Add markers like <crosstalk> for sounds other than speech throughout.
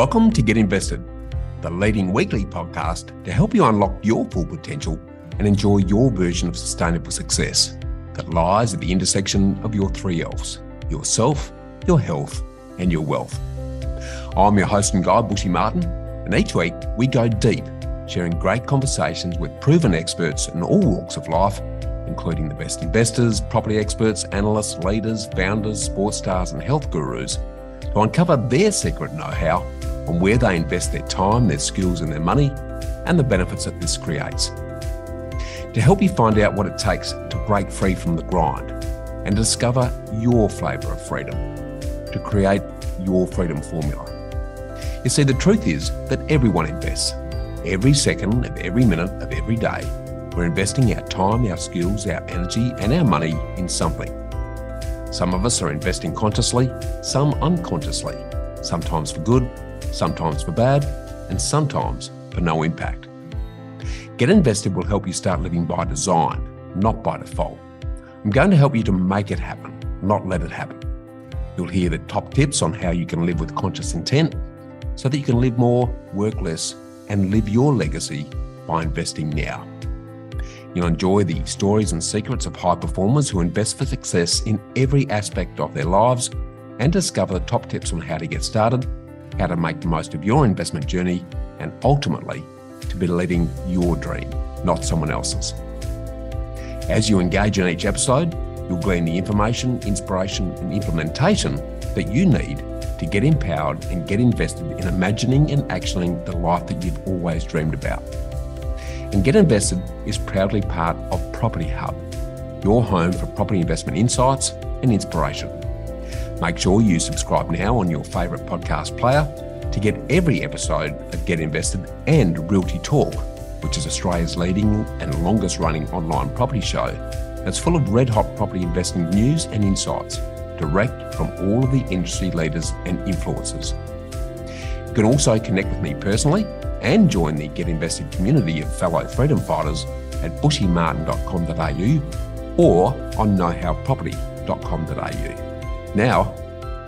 Welcome to Get Invested, the leading weekly podcast to help you unlock your full potential and enjoy your version of sustainable success that lies at the intersection of your three L's yourself, your health, and your wealth. I'm your host and guide, Bushy Martin, and each week we go deep, sharing great conversations with proven experts in all walks of life, including the best investors, property experts, analysts, leaders, founders, sports stars, and health gurus, to uncover their secret know how on where they invest their time, their skills, and their money, and the benefits that this creates. To help you find out what it takes to break free from the grind and discover your flavour of freedom, to create your freedom formula. You see, the truth is that everyone invests. Every second of every minute of every day, we're investing our time, our skills, our energy, and our money in something. Some of us are investing consciously, some unconsciously, sometimes for good, sometimes for bad, and sometimes for no impact. Get Invested will help you start living by design, not by default. I'm going to help you to make it happen, not let it happen. You'll hear the top tips on how you can live with conscious intent so that you can live more, work less, and live your legacy by investing now. You'll enjoy the stories and secrets of high performers who invest for success in every aspect of their lives and discover the top tips on how to get started how to make the most of your investment journey, and ultimately to be living your dream, not someone else's. As you engage in each episode, you'll glean the information, inspiration, and implementation that you need to get empowered and get invested in imagining and actioning the life that you've always dreamed about. And Get Invested is proudly part of Property Hub, your home for property investment insights and inspiration. Make sure you subscribe now on your favourite podcast player to get every episode of Get Invested and Realty Talk, which is Australia's leading and longest running online property show that's full of red hot property investing news and insights direct from all of the industry leaders and influencers. You can also connect with me personally and join the Get Invested community of fellow freedom fighters at bushymartin.com.au or on knowhowproperty.com.au. Now,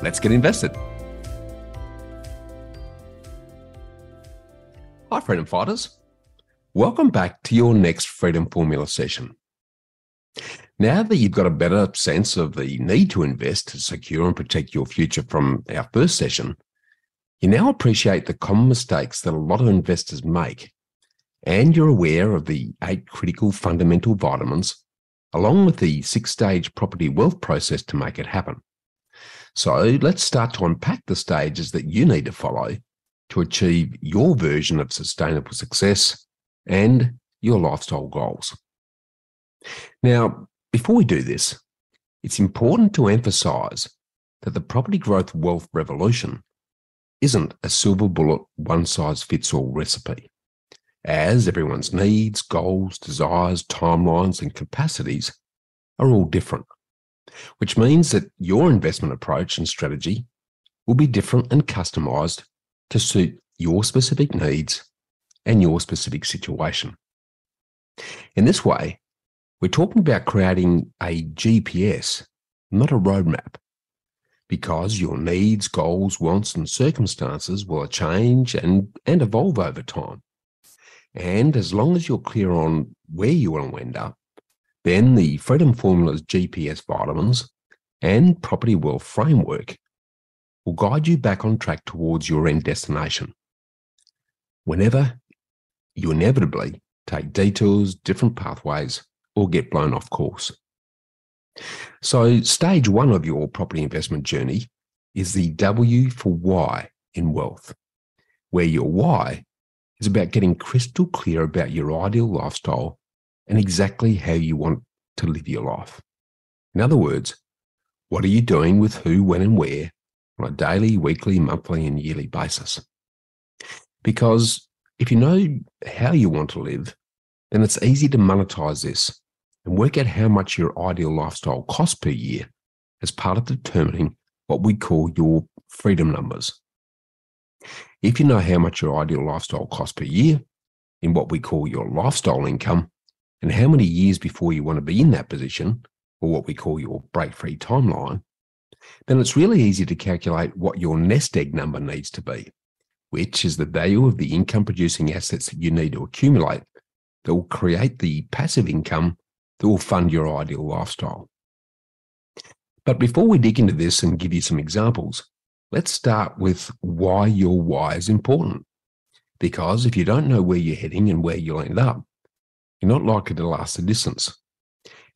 let's get invested. Hi, Freedom Fighters. Welcome back to your next Freedom Formula session. Now that you've got a better sense of the need to invest to secure and protect your future from our first session, you now appreciate the common mistakes that a lot of investors make, and you're aware of the eight critical fundamental vitamins, along with the six stage property wealth process to make it happen. So let's start to unpack the stages that you need to follow to achieve your version of sustainable success and your lifestyle goals. Now, before we do this, it's important to emphasize that the property growth wealth revolution isn't a silver bullet, one size fits all recipe, as everyone's needs, goals, desires, timelines, and capacities are all different which means that your investment approach and strategy will be different and customized to suit your specific needs and your specific situation. In this way, we're talking about creating a GPS, not a roadmap, because your needs, goals, wants, and circumstances will change and, and evolve over time. And as long as you're clear on where you want to end up, then the Freedom Formula's GPS vitamins and Property Wealth framework will guide you back on track towards your end destination. Whenever you inevitably take detours, different pathways, or get blown off course. So, stage one of your property investment journey is the W for why in wealth, where your why is about getting crystal clear about your ideal lifestyle and exactly how you want to live your life. In other words, what are you doing with who, when, and where on a daily, weekly, monthly, and yearly basis? Because if you know how you want to live, then it's easy to monetize this and work out how much your ideal lifestyle costs per year as part of determining what we call your freedom numbers. If you know how much your ideal lifestyle costs per year in what we call your lifestyle income, and how many years before you want to be in that position, or what we call your break free timeline, then it's really easy to calculate what your nest egg number needs to be, which is the value of the income producing assets that you need to accumulate that will create the passive income that will fund your ideal lifestyle. But before we dig into this and give you some examples, let's start with why your why is important. Because if you don't know where you're heading and where you'll end up, you're not likely to last the distance.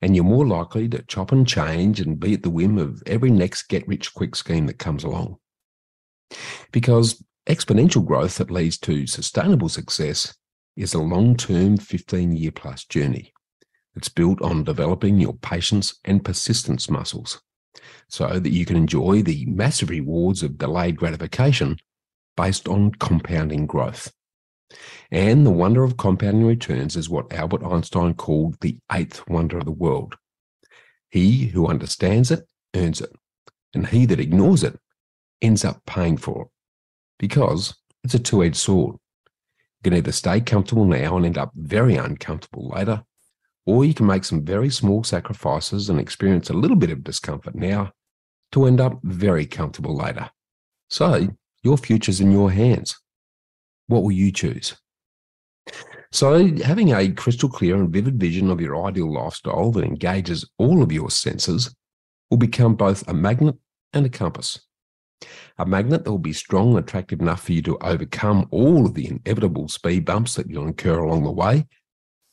And you're more likely to chop and change and be at the whim of every next get rich quick scheme that comes along. Because exponential growth that leads to sustainable success is a long term 15 year plus journey. It's built on developing your patience and persistence muscles so that you can enjoy the massive rewards of delayed gratification based on compounding growth. And the wonder of compounding returns is what Albert Einstein called the eighth wonder of the world. He who understands it earns it, and he that ignores it ends up paying for it because it's a two edged sword. You can either stay comfortable now and end up very uncomfortable later, or you can make some very small sacrifices and experience a little bit of discomfort now to end up very comfortable later. So your future's in your hands. What will you choose? So, having a crystal clear and vivid vision of your ideal lifestyle that engages all of your senses will become both a magnet and a compass. A magnet that will be strong and attractive enough for you to overcome all of the inevitable speed bumps that you'll incur along the way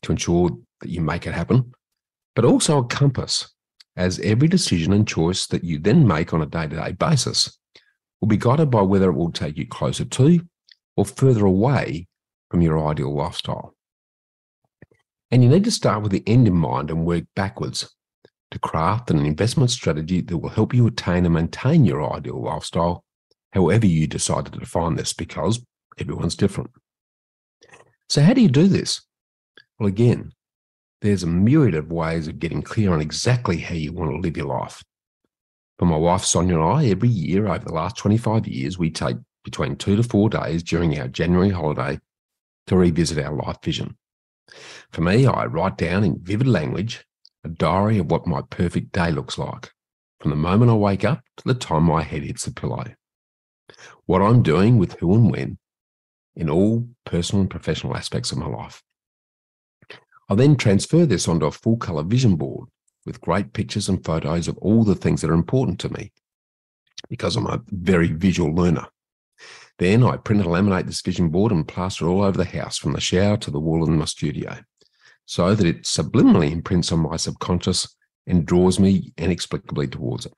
to ensure that you make it happen, but also a compass, as every decision and choice that you then make on a day to day basis will be guided by whether it will take you closer to or further away from your ideal lifestyle. And you need to start with the end in mind and work backwards to craft an investment strategy that will help you attain and maintain your ideal lifestyle, however you decide to define this, because everyone's different. So, how do you do this? Well, again, there's a myriad of ways of getting clear on exactly how you want to live your life. For my wife Sonia and I, every year over the last 25 years, we take between two to four days during our January holiday to revisit our life vision. For me, I write down in vivid language a diary of what my perfect day looks like from the moment I wake up to the time my head hits the pillow. What I'm doing with who and when in all personal and professional aspects of my life. I then transfer this onto a full color vision board with great pictures and photos of all the things that are important to me because I'm a very visual learner. Then I print and laminate this vision board and plaster it all over the house from the shower to the wall in my studio so that it subliminally imprints on my subconscious and draws me inexplicably towards it.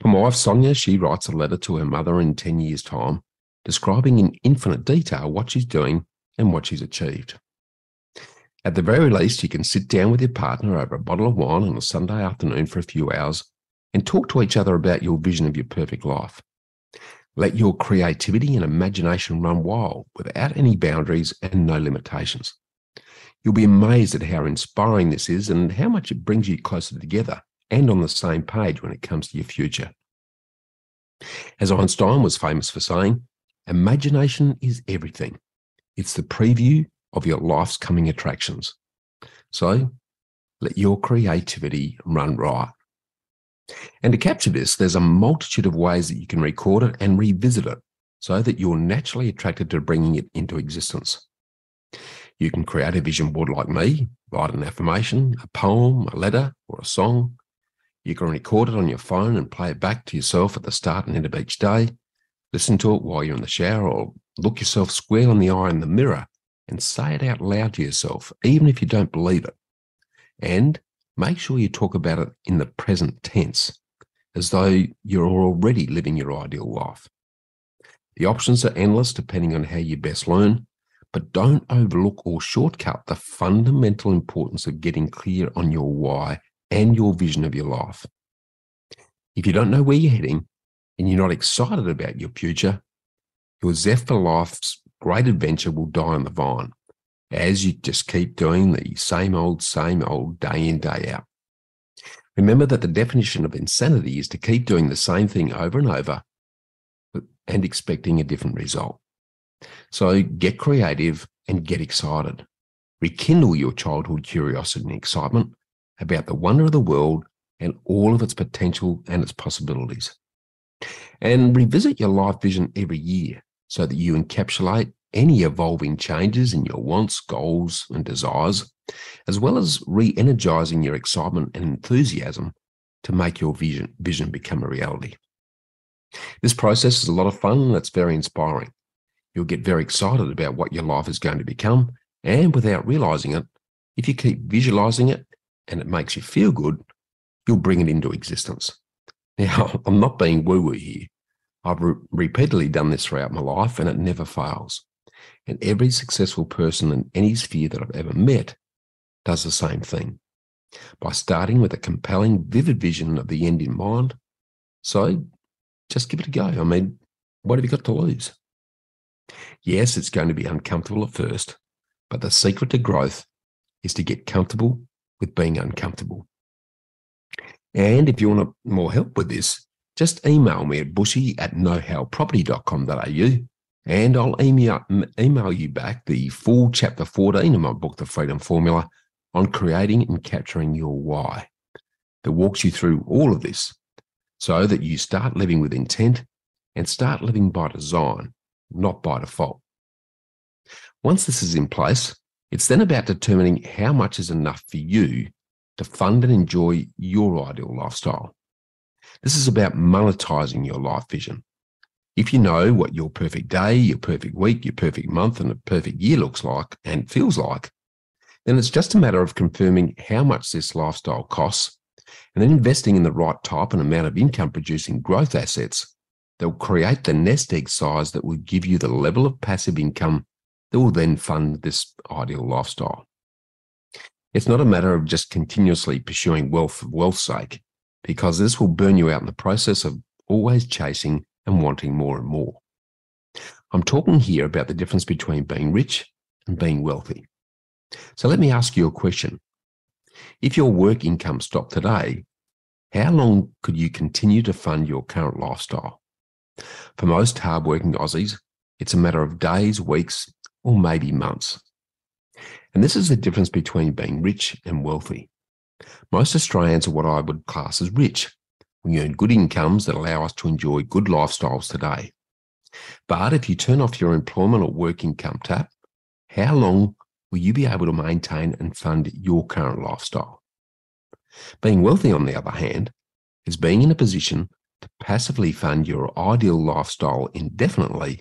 For my wife Sonia, she writes a letter to her mother in 10 years' time, describing in infinite detail what she's doing and what she's achieved. At the very least, you can sit down with your partner over a bottle of wine on a Sunday afternoon for a few hours and talk to each other about your vision of your perfect life. Let your creativity and imagination run wild without any boundaries and no limitations. You'll be amazed at how inspiring this is and how much it brings you closer together and on the same page when it comes to your future. As Einstein was famous for saying, imagination is everything. It's the preview of your life's coming attractions. So let your creativity run riot. And to capture this, there's a multitude of ways that you can record it and revisit it so that you're naturally attracted to bringing it into existence. You can create a vision board like me, write an affirmation, a poem, a letter, or a song. You can record it on your phone and play it back to yourself at the start and end of each day. Listen to it while you're in the shower or look yourself square in the eye in the mirror and say it out loud to yourself, even if you don't believe it. And make sure you talk about it in the present tense, as though you're already living your ideal life. The options are endless depending on how you best learn, but don't overlook or shortcut the fundamental importance of getting clear on your why and your vision of your life. If you don't know where you're heading and you're not excited about your future, your zest for life's great adventure will die on the vine as you just keep doing the same old, same old day in, day out. Remember that the definition of insanity is to keep doing the same thing over and over and expecting a different result. So get creative and get excited. Rekindle your childhood curiosity and excitement about the wonder of the world and all of its potential and its possibilities. And revisit your life vision every year so that you encapsulate any evolving changes in your wants, goals, and desires, as well as re energizing your excitement and enthusiasm to make your vision, vision become a reality. This process is a lot of fun and it's very inspiring. You'll get very excited about what your life is going to become, and without realizing it, if you keep visualizing it and it makes you feel good, you'll bring it into existence. <laughs> Now, I'm not being woo woo here. I've re- repeatedly done this throughout my life and it never fails. And every successful person in any sphere that I've ever met does the same thing by starting with a compelling, vivid vision of the end in mind. So just give it a go. I mean, what have you got to lose? Yes, it's going to be uncomfortable at first, but the secret to growth is to get comfortable with being uncomfortable. And if you want more help with this, just email me at bushy at knowhowproperty.com.au and I'll email, you back the full chapter 14 of my book, The Freedom Formula, on creating and capturing your why that walks you through all of this so that you start living with intent and start living by design, not by default. Once this is in place, it's then about determining how much is enough for you to fund and enjoy your ideal lifestyle. This is about monetizing your life vision. If you know what your perfect day, your perfect week, your perfect month, and a perfect year looks like and feels like, then it's just a matter of confirming how much this lifestyle costs and then investing in the right type and amount of income producing growth assets that will create the nest egg size that will give you the level of passive income that will then fund this ideal lifestyle. It's not a matter of just continuously pursuing wealth for wealth's sake, because this will burn you out in the process of always chasing and wanting more and more. I'm talking here about the difference between being rich and being wealthy. So let me ask you a question. If your work income stopped today, how long could you continue to fund your current lifestyle? For most hardworking Aussies, it's a matter of days, weeks, or maybe months. And this is the difference between being rich and wealthy. Most Australians are what I would class as rich. We earn good incomes that allow us to enjoy good lifestyles today. But if you turn off your employment or work income tap, how long will you be able to maintain and fund your current lifestyle? Being wealthy, on the other hand, is being in a position to passively fund your ideal lifestyle indefinitely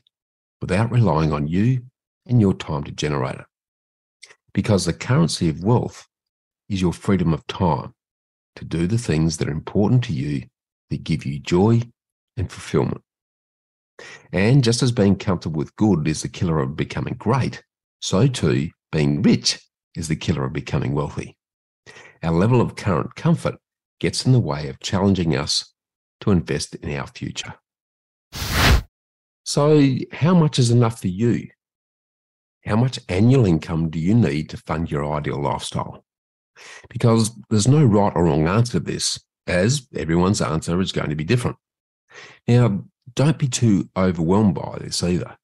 without relying on you and your time to generate it. Because the currency of wealth is your freedom of time to do the things that are important to you that give you joy and fulfillment. And just as being comfortable with good is the killer of becoming great, so too being rich is the killer of becoming wealthy. Our level of current comfort gets in the way of challenging us to invest in our future. So, how much is enough for you? How much annual income do you need to fund your ideal lifestyle? Because there's no right or wrong answer to this, as everyone's answer is going to be different. Now, don't be too overwhelmed by this either,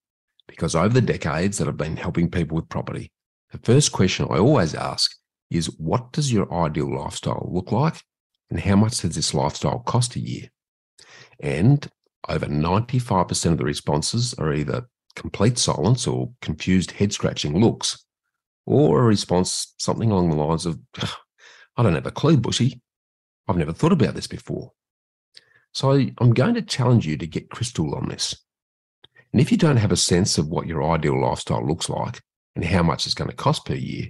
because over the decades that I've been helping people with property, the first question I always ask is what does your ideal lifestyle look like? And how much does this lifestyle cost a year? And over 95% of the responses are either complete silence or confused head scratching looks, or a response something along the lines of, I don't have a clue, Bushy. I've never thought about this before. So I'm going to challenge you to get crystal on this. And if you don't have a sense of what your ideal lifestyle looks like, and how much it's going to cost per year,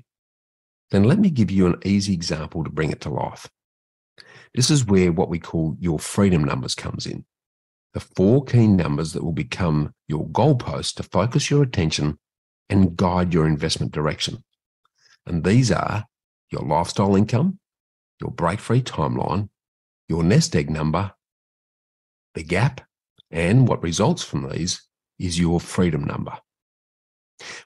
then let me give you an easy example to bring it to life. This is where what we call your freedom numbers comes in. The four key numbers that will become your goalposts to focus your attention and guide your investment direction. And these are your lifestyle income, your break free timeline, your nest egg number, the gap, and what results from these is your freedom number.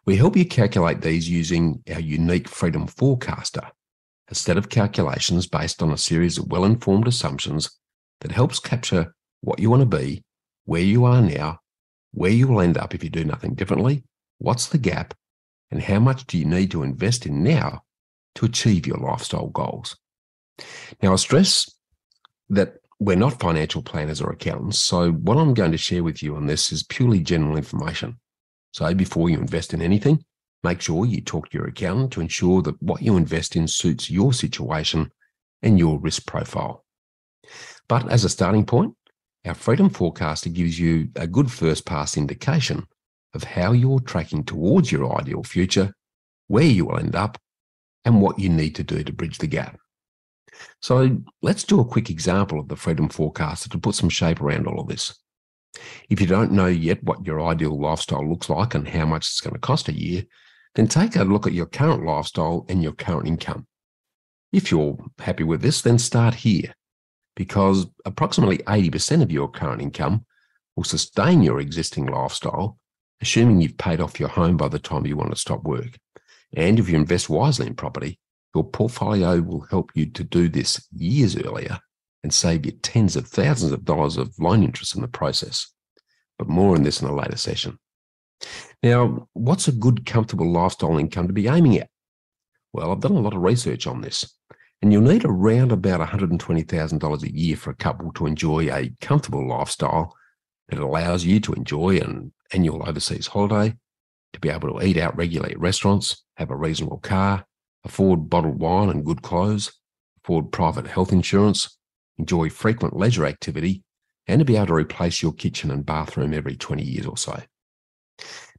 We help you calculate these using our unique Freedom Forecaster, a set of calculations based on a series of well informed assumptions that helps capture what you want to be, where you are now, where you will end up if you do nothing differently, what's the gap, and how much do you need to invest in now to achieve your lifestyle goals. Now, I stress that we're not financial planners or accountants, so what I'm going to share with you on this is purely general information. So before you invest in anything, make sure you talk to your accountant to ensure that what you invest in suits your situation and your risk profile. But as a starting point, our Freedom Forecaster gives you a good first pass indication of how you're tracking towards your ideal future, where you will end up, and what you need to do to bridge the gap. So let's do a quick example of the Freedom Forecaster to put some shape around all of this. If you don't know yet what your ideal lifestyle looks like and how much it's going to cost a year, then take a look at your current lifestyle and your current income. If you're happy with this, then start here because approximately 80% of your current income will sustain your existing lifestyle, assuming you've paid off your home by the time you want to stop work. And if you invest wisely in property, your portfolio will help you to do this years earlier and save you tens of thousands of dollars of loan interest in the process. But more on this in a later session. Now, what's a good, comfortable lifestyle income to be aiming at? Well, I've done a lot of research on this, and you'll need around about $120,000 a year for a couple to enjoy a comfortable lifestyle that allows you to enjoy an annual overseas holiday, to be able to eat out regularly at restaurants, have a reasonable car, afford bottled wine and good clothes, afford private health insurance, enjoy frequent leisure activity, and to be able to replace your kitchen and bathroom every 20 years or so.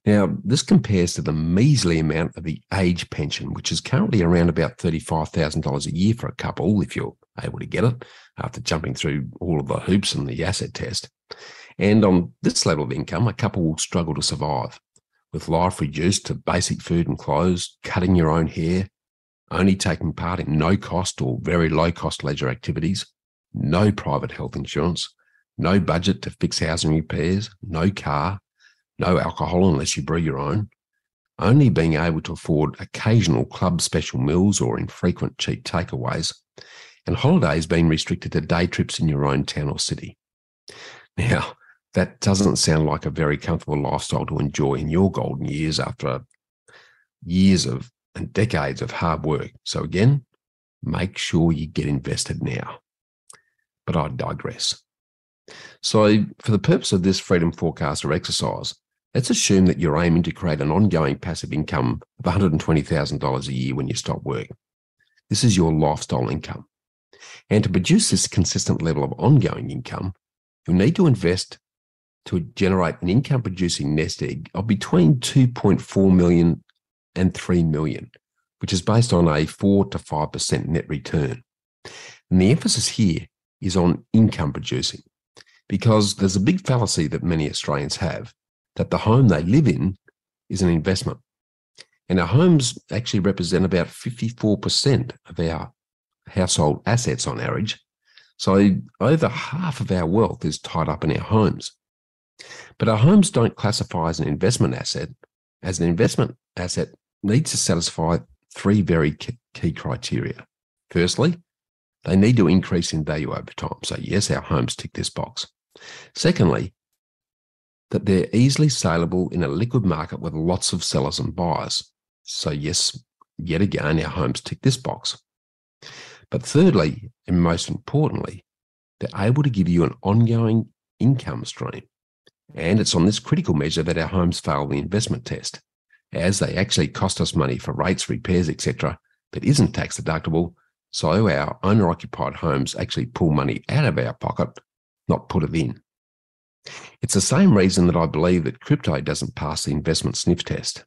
Now, this compares to the measly amount of the age pension, which is currently around about $35,000 a year for a couple, if you're able to get it, after jumping through all of the hoops and the asset test. And on this level of income, a couple will struggle to survive, with life reduced to basic food and clothes, cutting your own hair, only taking part in no cost or very low cost leisure activities, no private health insurance, no budget to fix housing repairs, no car, no alcohol unless you brew your own, only being able to afford occasional club special meals or infrequent cheap takeaways, and holidays being restricted to day trips in your own town or city. Now, that doesn't sound like a very comfortable lifestyle to enjoy in your golden years after years of and decades of hard work. So, again, make sure you get invested now. But I digress. So, for the purpose of this Freedom Forecaster exercise, let's assume that you're aiming to create an ongoing passive income of $120,000 a year when you stop work. This is your lifestyle income. And to produce this consistent level of ongoing income, you'll need to invest to generate an income producing nest egg of between 2.4 million and 3 million, which is based on a 4 to 5% net return. And the emphasis here is on income producing because there's a big fallacy that many Australians have that the home they live in is an investment. And our homes actually represent about 54% of our household assets on average. So over half of our wealth is tied up in our homes. But our homes don't classify as an investment asset. As an investment asset, needs to satisfy three very key criteria. Firstly, they need to increase in value over time. So, yes, our homes tick this box. Secondly, that they're easily saleable in a liquid market with lots of sellers and buyers. So, yes, yet again, our homes tick this box. But thirdly, and most importantly, they're able to give you an ongoing income stream. And it's on this critical measure that our homes fail the investment test as they actually cost us money for rates, repairs, etc., that isn't tax deductible. So our owner occupied homes actually pull money out of our pocket, not put it in. It's the same reason that I believe that crypto doesn't pass the investment sniff test.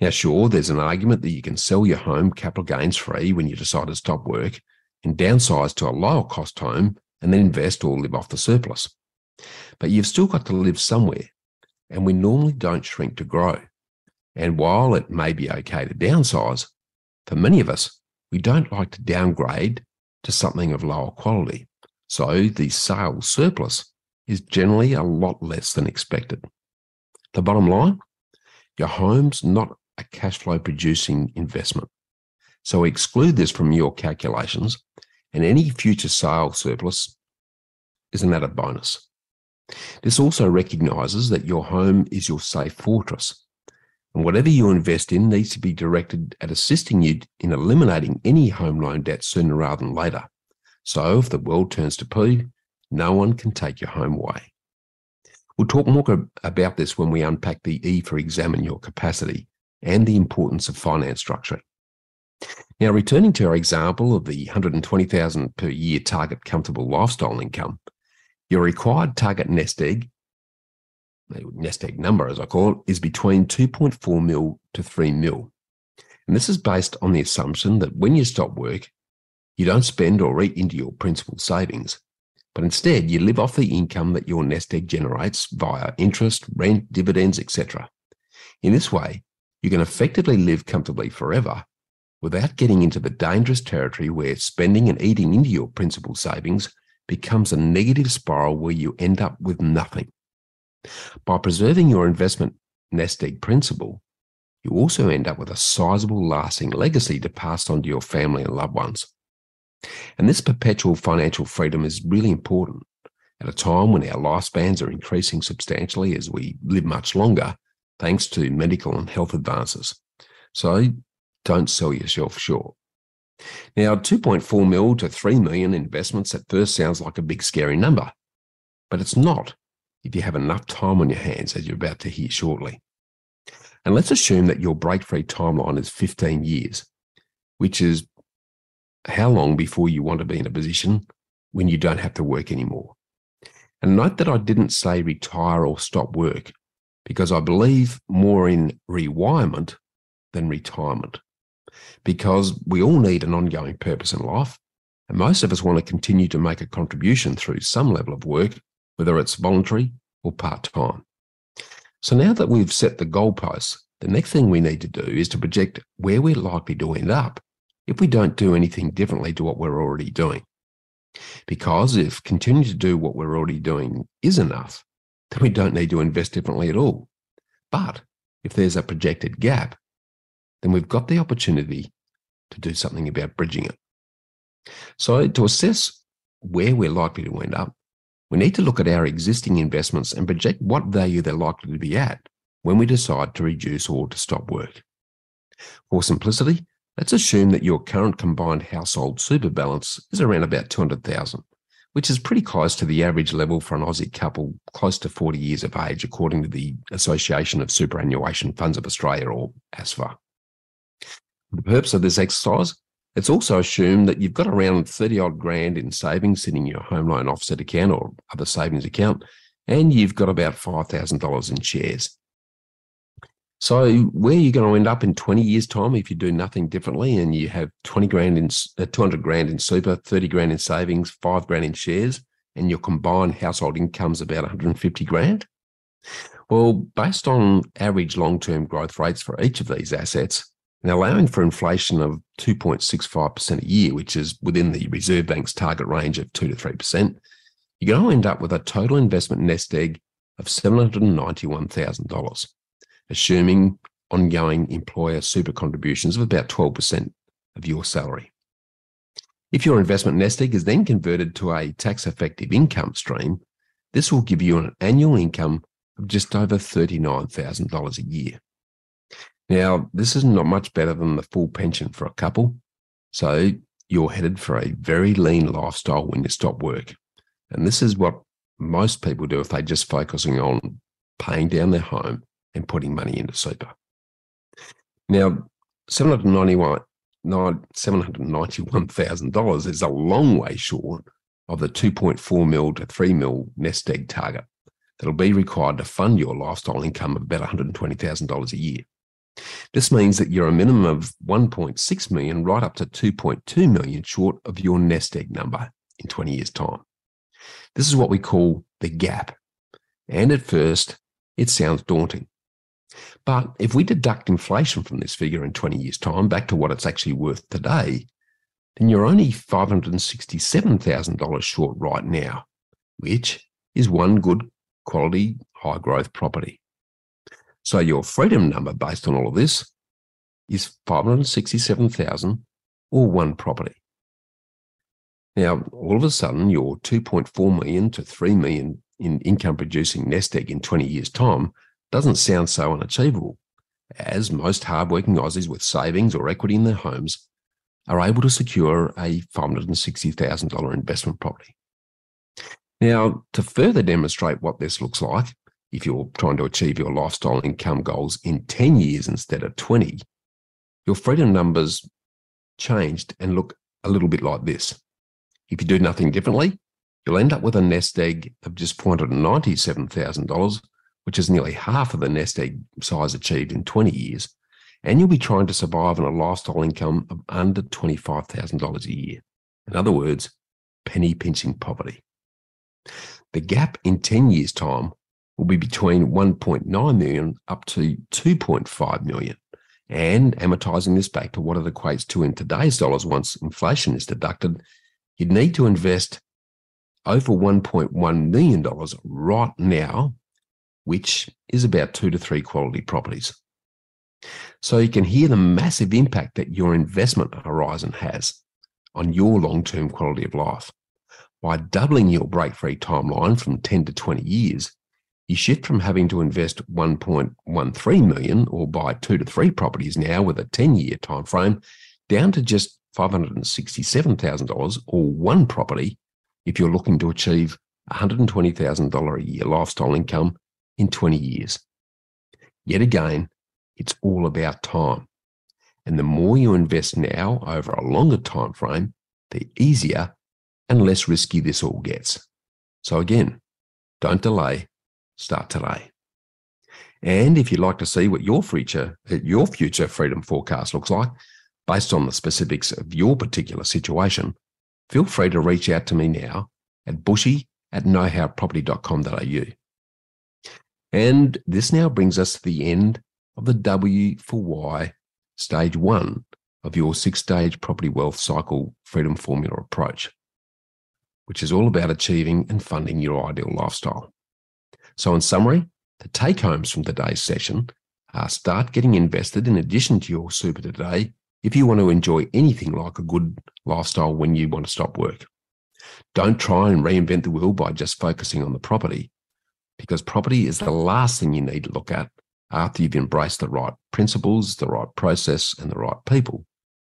Now, sure, there's an argument that you can sell your home capital gains free when you decide to stop work and downsize to a lower cost home and then invest or live off the surplus. But you've still got to live somewhere, and we normally don't shrink to grow. And while it may be okay to downsize, for many of us, we don't like to downgrade to something of lower quality. So the sales surplus is generally a lot less than expected. The bottom line your home's not a cash flow producing investment. So exclude this from your calculations, and any future sales surplus is an added bonus. This also recognizes that your home is your safe fortress and whatever you invest in needs to be directed at assisting you in eliminating any home loan debt sooner rather than later. So if the world turns to poo, no one can take your home away. We'll talk more about this when we unpack the E for examine your capacity and the importance of finance structuring. Now, returning to our example of the 120,000 per year target comfortable lifestyle income, your required target nest egg, nest egg number as I call it, is between 2.4 mil to 3 mil. And this is based on the assumption that when you stop work, you don't spend or eat into your principal savings, but instead you live off the income that your nest egg generates via interest, rent, dividends, etc. In this way, you can effectively live comfortably forever without getting into the dangerous territory where spending and eating into your principal savings becomes a negative spiral where you end up with nothing. By preserving your investment nest egg principal, you also end up with a sizable lasting legacy to pass on to your family and loved ones. And this perpetual financial freedom is really important at a time when our lifespans are increasing substantially as we live much longer, thanks to medical and health advances. So don't sell yourself short. Now, 2.4 mil to 3 million investments at first sounds like a big scary number, but it's not if you have enough time on your hands, as you're about to hear shortly. And let's assume that your break free timeline is 15 years, which is how long before you want to be in a position when you don't have to work anymore. And note that I didn't say retire or stop work because I believe more in rewirement than retirement because we all need an ongoing purpose in life. And most of us want to continue to make a contribution through some level of work, whether it's voluntary or part time. So now that we've set the goalposts, the next thing we need to do is to project where we're likely to end up if we don't do anything differently to what we're already doing. Because if continuing to do what we're already doing is enough, then we don't need to invest differently at all. But if there's a projected gap, then we've got the opportunity to do something about bridging it. So, to assess where we're likely to end up, we need to look at our existing investments and project what value they're likely to be at when we decide to reduce or to stop work. For simplicity, let's assume that your current combined household super balance is around about 200,000, which is pretty close to the average level for an Aussie couple close to 40 years of age, according to the Association of Superannuation Funds of Australia, or ASFA. For the purpose of this exercise, it's also assumed that you've got around 30 odd grand in savings sitting in your home loan offset account or other savings account, and you've got about $5,000 in shares. So, where are you going to end up in 20 years' time if you do nothing differently and you have 20 grand in uh, 200 grand in super, 30 grand in savings, five grand in shares, and your combined household income is about 150 grand? Well, based on average long term growth rates for each of these assets, and allowing for inflation of 2.65% a year, which is within the Reserve Bank's target range of 2 to 3%, you're going to end up with a total investment nest egg of $791,000, assuming ongoing employer super contributions of about 12% of your salary. If your investment nest egg is then converted to a tax effective income stream, this will give you an annual income of just over $39,000 a year. Now, this is not much better than the full pension for a couple. So you're headed for a very lean lifestyle when you stop work. And this is what most people do if they're just focusing on paying down their home and putting money into super. Now, $791,000 is a long way short of the 2.4 mil to 3 mil nest egg target that'll be required to fund your lifestyle income of about $120,000 a year. This means that you're a minimum of 1.6 million right up to 2.2 million short of your nest egg number in 20 years' time. This is what we call the gap. And at first, it sounds daunting. But if we deduct inflation from this figure in 20 years' time back to what it's actually worth today, then you're only $567,000 short right now, which is one good quality high growth property. So your freedom number based on all of this is 567,000 or one property. Now, all of a sudden, your 2.4 million to 3 million in income producing nest egg in 20 years' time doesn't sound so unachievable, as most hardworking Aussies with savings or equity in their homes are able to secure a $560,000 investment property. Now, to further demonstrate what this looks like, if you're trying to achieve your lifestyle income goals in 10 years instead of 20, your freedom numbers changed and look a little bit like this. If you do nothing differently, you'll end up with a nest egg of just $497,000, which is nearly half of the nest egg size achieved in 20 years. And you'll be trying to survive on a lifestyle income of under $25,000 a year. In other words, penny pinching poverty. The gap in 10 years' time will be between 1.9 million up to 2.5 million. And amortizing this back to what it equates to in today's dollars once inflation is deducted, you'd need to invest over $1.1 million right now, which is about two to three quality properties. So you can hear the massive impact that your investment horizon has on your long term quality of life. By doubling your break free timeline from 10 to 20 years, you shift from having to invest 1.13 million or buy two to three properties now with a 10 year time frame down to just $567,000 or one property if you're looking to achieve $120,000 a year lifestyle income in 20 years. Yet again, it's all about time. And the more you invest now over a longer time frame, the easier and less risky this all gets. So again, don't delay, start today. And if you'd like to see what your future, uh, your future freedom forecast looks like, based on the specifics of your particular situation, feel free to reach out to me now at bushy at knowhowproperty.com.au. And this now brings us to the end of the W for why stage one of your six stage property wealth cycle freedom formula approach, which is all about achieving and funding your ideal lifestyle. So, in summary, the take homes from today's session are start getting invested in addition to your super today if you want to enjoy anything like a good lifestyle when you want to stop work. Don't try and reinvent the wheel by just focusing on the property, because property is the last thing you need to look at after you've embraced the right principles, the right process, and the right people,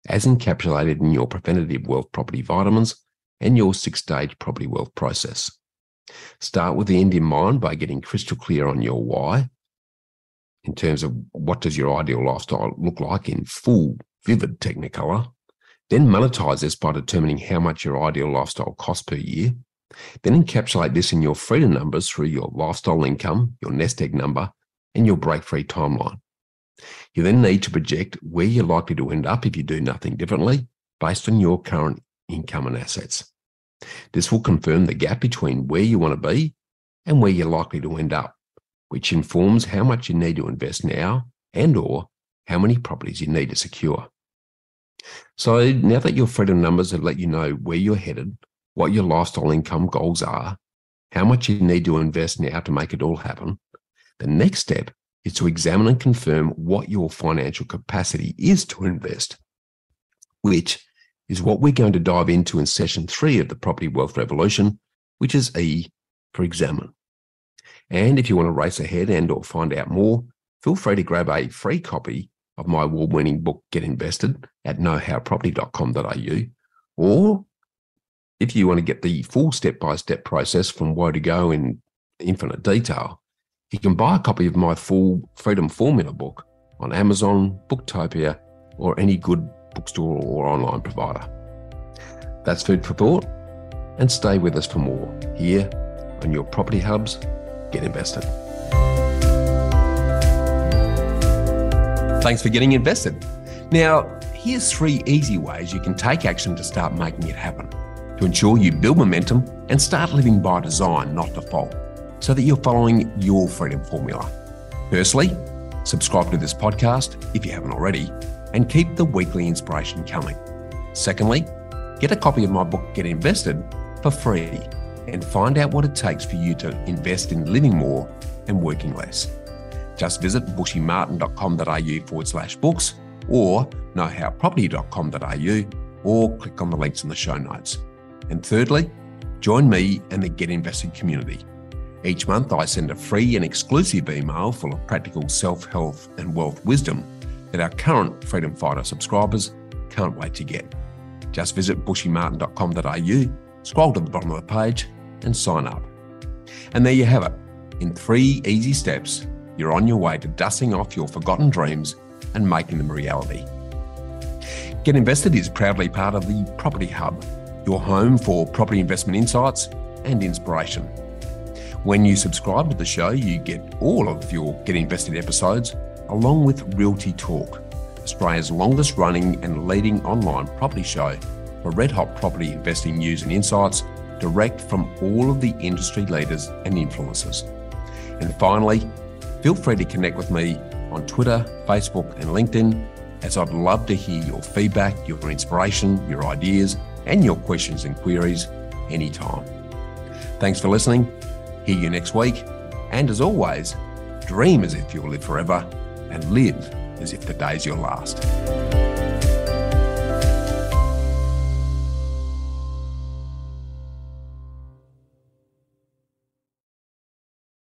as encapsulated in your preventative wealth property vitamins and your six stage property wealth process. Start with the end in mind by getting crystal clear on your why in terms of what does your ideal lifestyle look like in full, vivid technicolor. Then monetize this by determining how much your ideal lifestyle costs per year. Then encapsulate this in your freedom numbers through your lifestyle income, your nest egg number, and your break free timeline. You then need to project where you're likely to end up if you do nothing differently based on your current income and assets. This will confirm the gap between where you want to be and where you're likely to end up, which informs how much you need to invest now and or how many properties you need to secure. So now that your freedom numbers have let you know where you're headed, what your lifestyle income goals are, how much you need to invest now to make it all happen, the next step is to examine and confirm what your financial capacity is to invest, which is what we're going to dive into in session three of the Property Wealth Revolution, which is E for examine. And if you want to race ahead and or find out more, feel free to grab a free copy of my award-winning book, Get Invested, at knowhowproperty.com.au. Or if you want to get the full step-by-step process from where to go in infinite detail, you can buy a copy of my full Freedom Formula book on Amazon, Booktopia, or any good bookstore or online provider. That's food for thought, and stay with us for more here on your Property Hubs Get Invested. Thanks for getting invested. Now, here's three easy ways you can take action to start making it happen to ensure you build momentum and start living by design, not default, so that you're following your freedom formula. Firstly, subscribe to this podcast if you haven't already and keep the weekly inspiration coming. Secondly, get a copy of my book, Get Invested, for free and find out what it takes for you to invest in living more and working less. Just visit bushymartin.com.au forward slash books or knowhowproperty.com.au or click on the links in the show notes. And thirdly, join me and the Get Invested community. Each month, I send a free and exclusive email full of practical self health and wealth wisdom that our current Freedom Fighter subscribers can't wait to get. Just visit bushymartin.com.au, scroll to the bottom of the page, and sign up. And there you have it. In three easy steps, you're on your way to dusting off your forgotten dreams and making them a reality. Get Invested is proudly part of the Property Hub, your home for property investment insights and inspiration. When you subscribe to the show, you get all of your Get Invested episodes along with Realty Talk, Australia's longest running and leading online property show for red hot property investing news and insights direct from all of the industry leaders and influencers. And finally, feel free to connect with me on Twitter, Facebook, and LinkedIn, as I'd love to hear your feedback, your inspiration, your ideas, and your questions and queries anytime. Thanks for listening. Hear you next week. And as always, dream as if you'll live forever and live as if the day's your last.